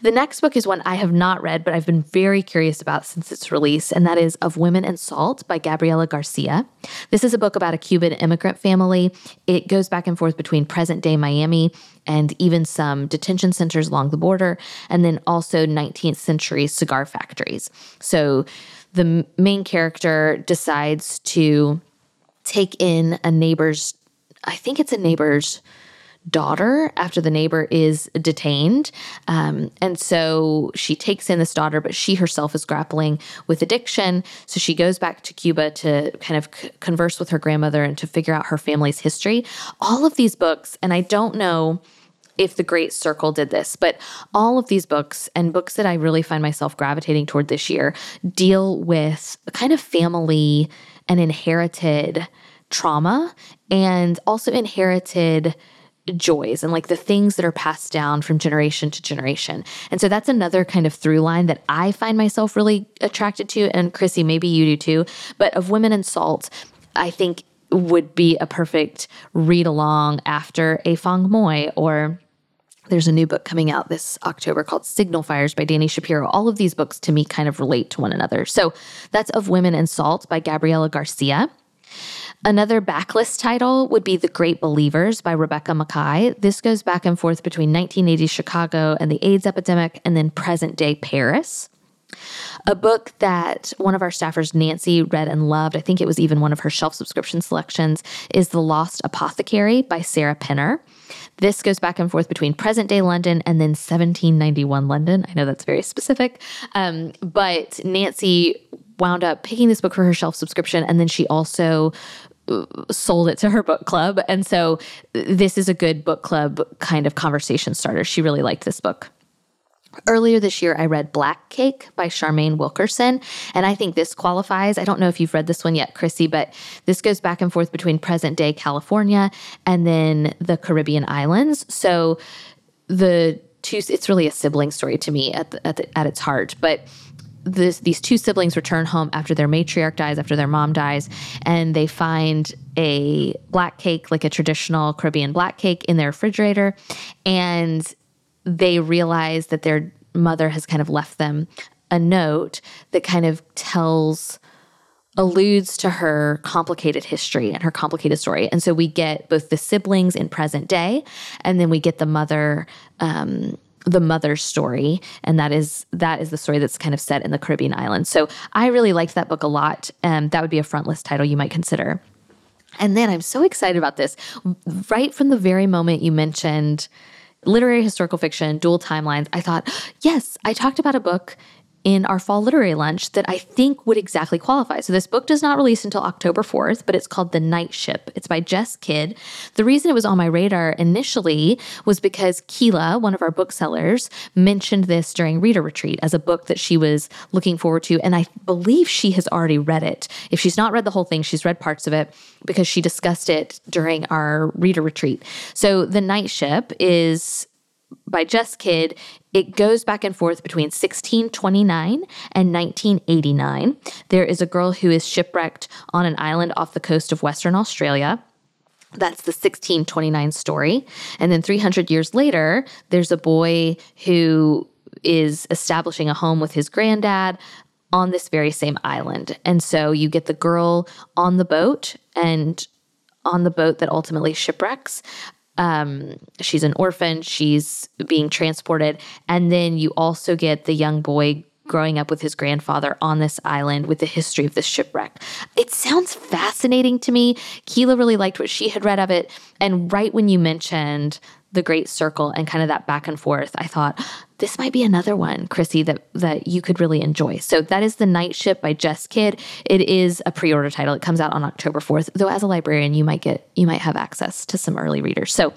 Speaker 1: The next book is one I have not read, but I've been very curious about since its release, and that is Of Women and Salt by Gabriela Garcia. This is a book about a Cuban immigrant family. It goes back and forth between present day Miami and even some detention centers along the border, and then also 19th century cigar factories. So the main character decides to take in a neighbor's, I think it's a neighbor's daughter after the neighbor is detained. Um, and so she takes in this daughter, but she herself is grappling with addiction. So she goes back to Cuba to kind of c- converse with her grandmother and to figure out her family's history. All of these books, and I don't know if the Great Circle did this, but all of these books and books that I really find myself gravitating toward this year deal with a kind of family and inherited trauma and also inherited joys and like the things that are passed down from generation to generation. And so that's another kind of through line that I find myself really attracted to. And Chrissy, maybe you do too. But of Women and Salt, I think would be a perfect read along after Afong Moy or there's a new book coming out this October called Signal Fires by Dani Shapiro. All of these books to me kind of relate to one another. So that's Of Women and Salt by Gabriela Garcia. Another backlist title would be The Great Believers by Rebecca Makkai. This goes back and forth between 1980 Chicago and the AIDS epidemic and then present day Paris. A book that one of our staffers, Nancy, read and loved, I think it was even one of her shelf subscription selections, is The Lost Apothecary by Sarah Penner. This goes back and forth between present day London and then 1791 London. I know that's very specific. Um, but Nancy wound up picking this book for her shelf subscription. And then she also sold it to her book club. And so this is a good book club kind of conversation starter. She really liked this book. Earlier this year, I read Black Cake by Charmaine Wilkerson, and I think this qualifies. I don't know if you've read this one yet, Chrissy, but this goes back and forth between present day California and then the Caribbean islands. So the two, it's really a sibling story to me at, the, at, the, at its heart, but this, these two siblings return home after their matriarch dies, after their mom dies, and they find a black cake, like a traditional Caribbean black cake, in their refrigerator. And they realize that their mother has kind of left them a note that kind of tells alludes to her complicated history and her complicated story. And so we get both the siblings in present day, and then we get the mother um, the mother's story and that is that is the story that's kind of set in the caribbean islands. So i really liked that book a lot and that would be a front list title you might consider. And then i'm so excited about this. Right from the very moment you mentioned literary historical fiction dual timelines i thought yes i talked about a book in our fall literary lunch that I think would exactly qualify. So this book does not release until October 4th, but it's called The Night Ship. It's by Jess Kidd. The reason it was on my radar initially was because Keela, one of our booksellers, mentioned this during Reader Retreat as a book that she was looking forward to. And I believe she has already read it. If she's not read the whole thing, she's read parts of it because she discussed it during our Reader Retreat. So The Night Ship is by Jess Kidd, it goes back and forth between 1629 and 1989. There is a girl who is shipwrecked on an island off the coast of Western Australia. That's the 1629 story. And then 300 years later, there's a boy who is establishing a home with his granddad on this very same island. And so you get the girl on the boat and on the boat that ultimately shipwrecks um, she's an orphan, she's being transported. And then you also get the young boy growing up with his grandfather on this island with the history of this shipwreck. It sounds fascinating to me. Keela really liked what she had read of it. And right when you mentioned the Great Circle and kind of that back and forth, I thought, this might be another one, Chrissy, that that you could really enjoy. So that is The Night Ship by Jess Kidd. It is a pre-order title. It comes out on October 4th. Though as a librarian, you might get you might have access to some early readers. So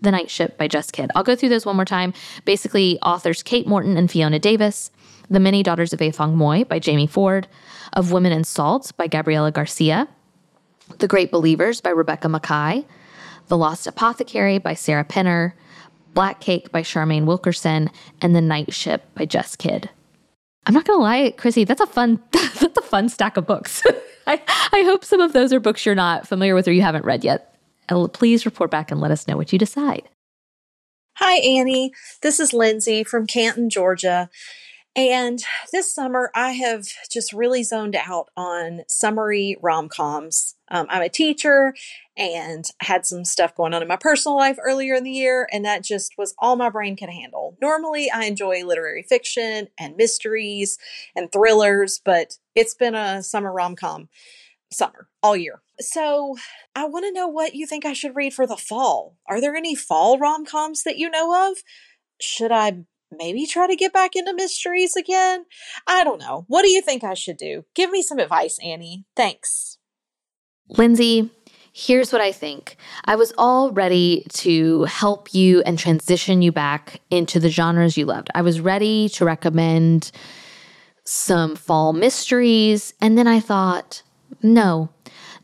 Speaker 1: the Night Ship by Jess Kidd. I'll go through those one more time. Basically, authors Kate Morton and Fiona Davis, The Many Daughters of Afong Moy by Jamie Ford, Of Women in Salt by Gabriela Garcia, The Great Believers by Rebecca Makkai, The Lost Apothecary by Sarah Penner, Black Cake by Charmaine Wilkerson, and The Night Ship by Jess Kidd. I'm not gonna lie, Chrissy, that's a fun that's a fun stack of books. I, I hope some of those are books you're not familiar with or you haven't read yet. Please report back and let us know what you decide.
Speaker 7: Hi, Annie. This is Lindsay from Canton, Georgia. And this summer, I have just really zoned out on summery rom coms. Um, I'm a teacher and had some stuff going on in my personal life earlier in the year, and that just was all my brain could handle. Normally, I enjoy literary fiction and mysteries and thrillers, but it's been a summer rom com summer all year. So, I want to know what you think I should read for the fall. Are there any fall rom coms that you know of? Should I maybe try to get back into mysteries again? I don't know. What do you think I should do? Give me some advice, Annie. Thanks.
Speaker 1: Lindsay, here's what I think. I was all ready to help you and transition you back into the genres you loved. I was ready to recommend some fall mysteries. And then I thought, no,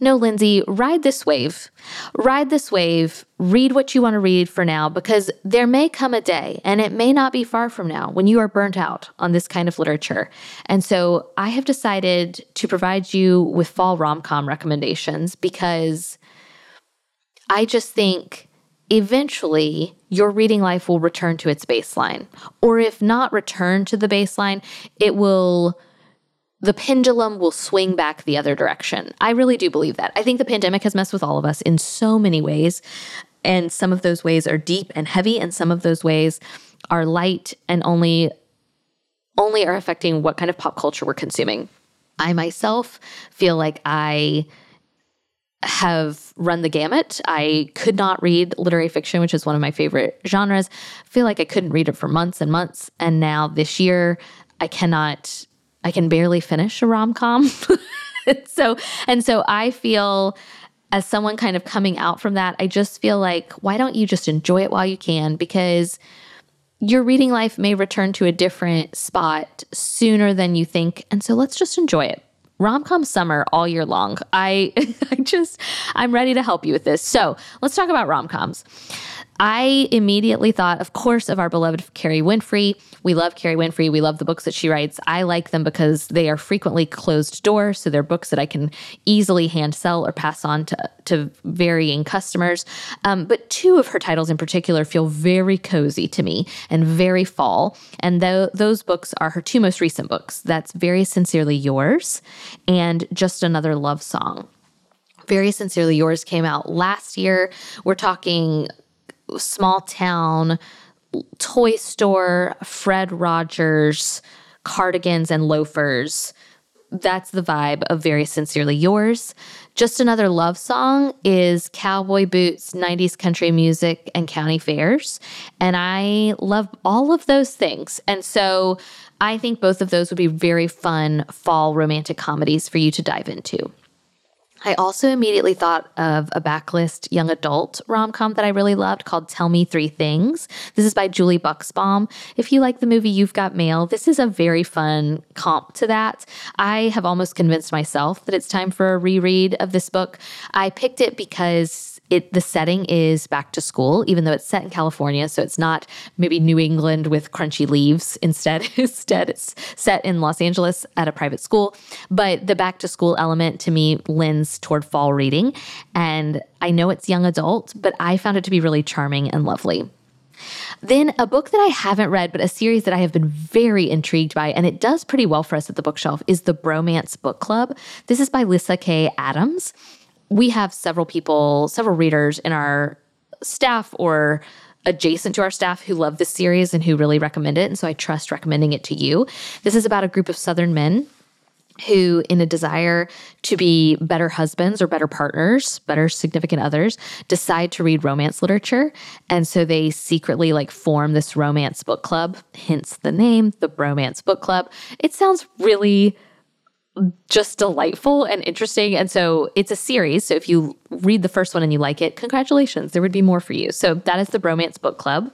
Speaker 1: no, Lindsay, ride this wave. Ride this wave. Read what you want to read for now because there may come a day, and it may not be far from now, when you are burnt out on this kind of literature. And so I have decided to provide you with fall rom com recommendations because I just think eventually your reading life will return to its baseline. Or if not return to the baseline, it will the pendulum will swing back the other direction. I really do believe that. I think the pandemic has messed with all of us in so many ways. And some of those ways are deep and heavy, and some of those ways are light and only only are affecting what kind of pop culture we're consuming. I myself feel like I have run the gamut. I could not read literary fiction, which is one of my favorite genres. I feel like I couldn't read it for months and months. And now this year, I cannot I can barely finish a rom com. so, and so I feel as someone kind of coming out from that, I just feel like, why don't you just enjoy it while you can? Because your reading life may return to a different spot sooner than you think. And so let's just enjoy it. Rom com summer all year long. I, I just, I'm ready to help you with this. So let's talk about rom coms. I immediately thought, of course, of our beloved Kerry Winfrey. We love Kerry Winfrey. We love the books that she writes. I like them because they are frequently closed door. So they're books that I can easily hand sell or pass on to, to varying customers. Um, but two of her titles in particular feel very cozy to me and very fall. And th- those books are her two most recent books. That's Very Sincerely Yours and Just Another Love Song. Very Sincerely Yours came out last year. We're talking small town toy store, Fred Rogers, cardigans and loafers. That's the vibe of Very Sincerely Yours. Just Another Love Song is cowboy boots, 90s country music, and county fairs. And I love all of those things. And so I think both of those would be very fun fall romantic comedies for you to dive into. I also immediately thought of a backlist young adult rom com that I really loved called Tell Me Three Things. This is by Julie Buxbaum. If you like the movie You've Got Mail, this is a very fun comp to that. I have almost convinced myself that it's time for a reread of this book. I picked it because it the setting is back to school, even though it's set in California, so it's not maybe New England with crunchy leaves. Instead, instead it's set in Los Angeles at a private school. But the back to school element to me lends toward fall reading, and I know it's young adult, but I found it to be really charming and lovely. Then, a book that I haven't read, but a series that I have been very intrigued by, and it does pretty well for us at the bookshelf, is The Bromance Book Club. This is by Lyssa Kay Adams we have several people, several readers in our staff or adjacent to our staff who love this series and who really recommend it. And so I trust recommending it to you. This is about a group of Southern men who, in a desire to be better husbands or better partners, better significant others, decide to read romance literature. And so they secretly like form this romance book club, hence the name, the Bromance Book Club. It sounds really just delightful and interesting. And so it's a series. So if you read the first one and you like it, congratulations, there would be more for you. So that is the Bromance Book Club.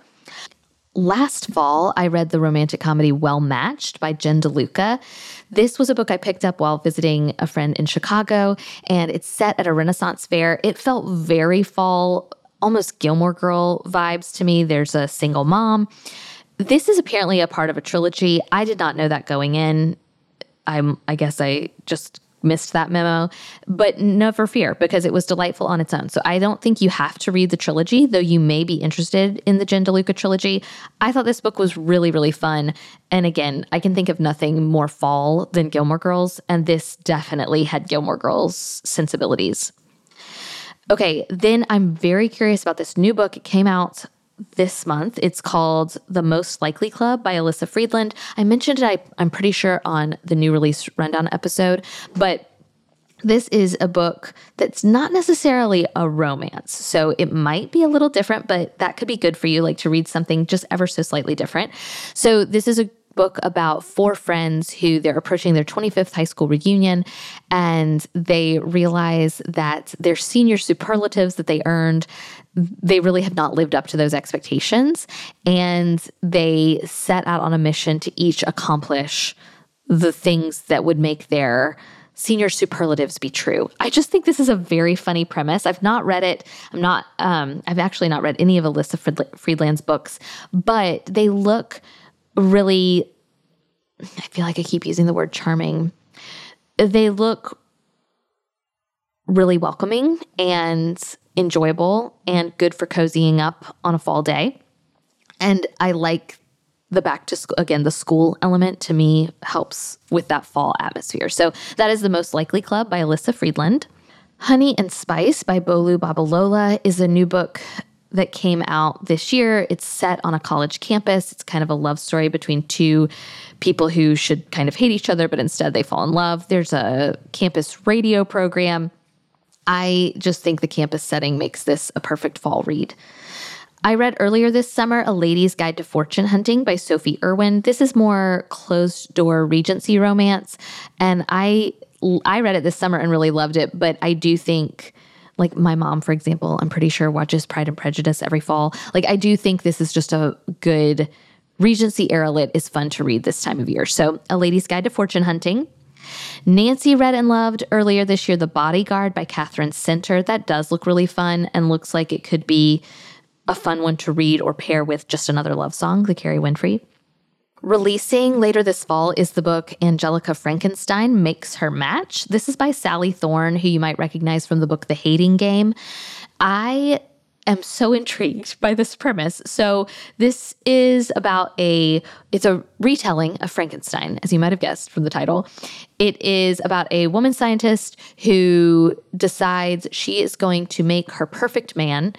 Speaker 1: Last fall, I read the romantic comedy Well Matched by Jen DeLuca. This was a book I picked up while visiting a friend in Chicago, and it's set at a Renaissance fair. It felt very fall, almost Gilmore Girl vibes to me. There's a single mom. This is apparently a part of a trilogy. I did not know that going in. I'm I guess I just missed that memo, but never fear because it was delightful on its own. So I don't think you have to read the trilogy, though you may be interested in the Jen DeLuca trilogy. I thought this book was really, really fun. And again, I can think of nothing more fall than Gilmore Girls, and this definitely had Gilmore Girls sensibilities. Okay, then I'm very curious about this new book. It came out this month. It's called The Most Likely Club by Elyssa Friedland. I mentioned it, I, I'm pretty sure, on the new release rundown episode, but this is a book that's not necessarily a romance. So it might be a little different, but that could be good for you, like to read something just ever so slightly different. So this is a book about four friends who they're approaching their 25th high school reunion and they realize that their senior superlatives that they earned they really have not lived up to those expectations and they set out on a mission to each accomplish the things that would make their senior superlatives be true. I just think this is a very funny premise. I've not read it. I'm not um I've actually not read any of Elyssa Friedland's books, but they look really, I feel like I keep using the word charming. They look really welcoming and enjoyable and good for cozying up on a fall day. And I like the back to school again the school element to me helps with that fall atmosphere so that is the most likely club by Elyssa Friedland honey and spice by bolu babalola is a new book that came out this year. It's set on a college campus. It's kind of a love story between two people who should kind of hate each other, but instead they fall in love. There's a campus radio program. I just think the campus setting makes this a perfect fall read. I read earlier this summer A Lady's Guide to Fortune Hunting by Sophie Irwin. This is more closed door Regency romance. And I I read it this summer and really loved it, but I do think like my mom, for example, I'm pretty sure watches Pride and Prejudice every fall. Like I do think this is just a good Regency era lit is fun to read this time of year. So, A Lady's Guide to Fortune Hunting. Nancy read and loved earlier this year The Bodyguard by Katherine Center. That does look really fun and looks like it could be a fun one to read or pair with just another love song, the Kerry Winfrey. Releasing later this fall is the book Angelica Frankenstein Makes Her Match. This is by Sally Thorne, who you might recognize from the book The Hating Game. I am so intrigued by this premise. So this is about a it's a retelling of Frankenstein, as you might have guessed from the title. It is about a woman scientist who decides she is going to make her perfect man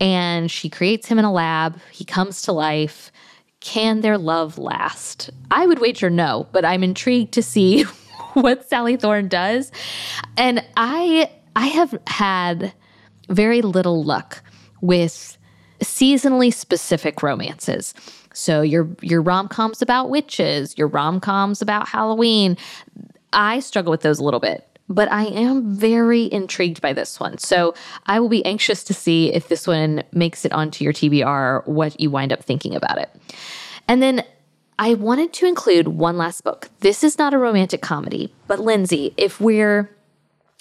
Speaker 1: and she creates him in a lab. He comes to life can their love last? I would wager no, but I'm intrigued to see what Sally Thorne does. And I I have had very little luck with seasonally specific romances. So your your rom-coms about witches, your rom-coms about Halloween. I struggle with those a little bit but I am very intrigued by this one. So I will be anxious to see if this one makes it onto your TBR, what you wind up thinking about it. And then I wanted to include one last book. This is not a romantic comedy, but Lindsay, if we're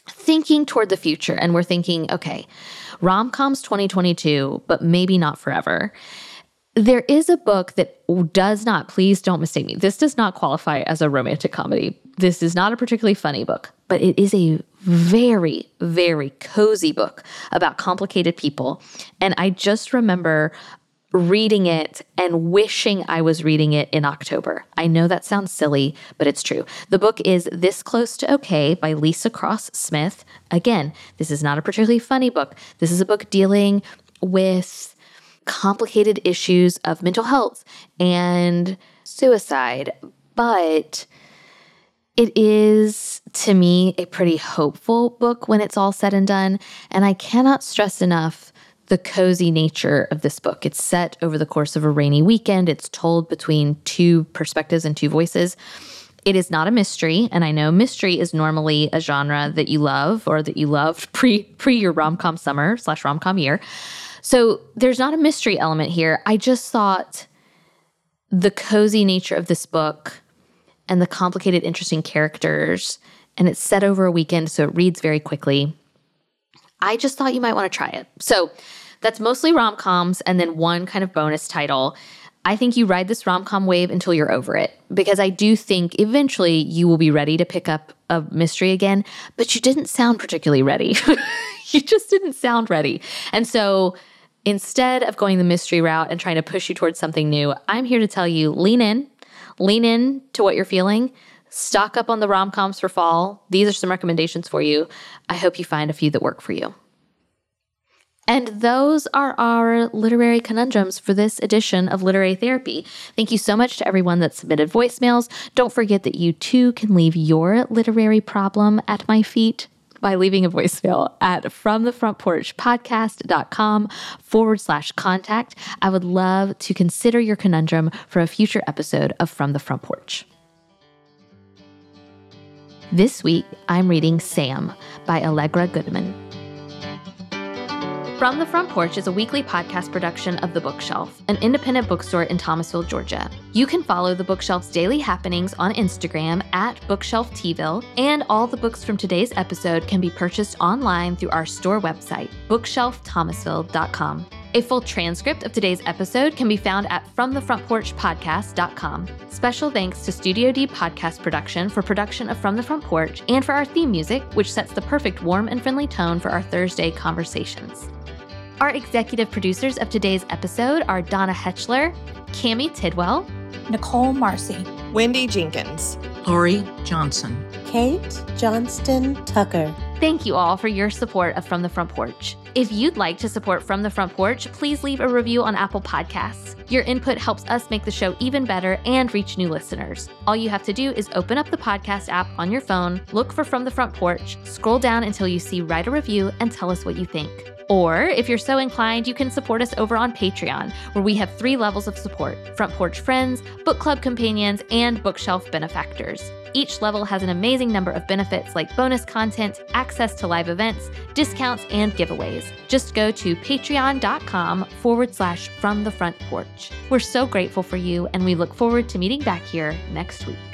Speaker 1: thinking toward the future and we're thinking, okay, rom coms 2022, but maybe not forever. There is a book that does not, please don't mistake me, this does not qualify as a romantic comedy. This is not a particularly funny book, but it is a very, very cozy book about complicated people. And I just remember reading it and wishing I was reading it in October. I know that sounds silly, but it's true. The book is This Close to Okay by Leesa Cross-Smith. Again, this is not a particularly funny book. This is a book dealing with complicated issues of mental health and suicide, but It is, to me, a pretty hopeful book when it's all said and done. And I cannot stress enough the cozy nature of this book. It's set over the course of a rainy weekend, it's told between two perspectives and two voices. It is not a mystery, and I know mystery is normally a genre that you love or that you loved pre pre your rom com summer slash rom com year. So there's not a mystery element here. I just thought the cozy nature of this book and the complicated, interesting characters, and it's set over a weekend, so it reads very quickly. I just thought you might want to try it. So that's mostly rom coms and then one kind of bonus title. I think you ride this rom com wave until you're over it because I do think eventually you will be ready to pick up a mystery again, but you didn't sound particularly ready. you just didn't sound ready. And so instead of going the mystery route and trying to push you towards something new, I'm here to tell you lean in, lean in to what you're feeling. Stock up on the rom coms for fall. These are some recommendations for you. I hope you find a few that work for you. And those are our literary conundrums for this edition of Literary Therapy. Thank you so much to everyone that submitted voicemails. Don't forget that you too can leave your literary problem at my feet by leaving a voicemail at fromthefrontporchpodcast.com forward slash contact. I would love to consider your conundrum for a future episode of From the Front Porch. This week, I'm reading Sam by Allegra Goodman. From the Front Porch is a weekly podcast production of The Bookshelf, an independent bookstore in Thomasville, Georgia. You can follow The Bookshelf's daily happenings on Instagram at Bookshelf Tville, and all the books from today's episode can be purchased online through our store website, bookshelfthomasville.com. A full transcript of today's episode can be found at FromTheFrontPorchPodcast.com. Special thanks to Studio D Podcast Production for production of From the Front Porch and for our theme music, which sets the perfect warm and friendly tone for our Thursday conversations. Our executive producers of today's episode are Donna Hetchler, Cami Tidwell,
Speaker 8: Nicole Marcy,
Speaker 9: Wendy Jenkins,
Speaker 10: Lori Johnson,
Speaker 11: Kate Johnston Tucker.
Speaker 1: Thank you all for your support of From the Front Porch. If you'd like to support From the Front Porch, please leave a review on Apple Podcasts. Your input helps us make the show even better and reach new listeners. All you have to do is open up the podcast app on your phone, look for From the Front Porch, scroll down until you see Write a Review, and tell us what you think. Or, if you're so inclined, you can support us over on Patreon, where we have three levels of support Front Porch Friends, Book Club Companions, and Bookshelf Benefactors. Each level has an amazing number of benefits like bonus content, access to live events, discounts, and giveaways. Just go to patreon.com forward slash from the front porch. We're so grateful for you, and we look forward to meeting back here next week.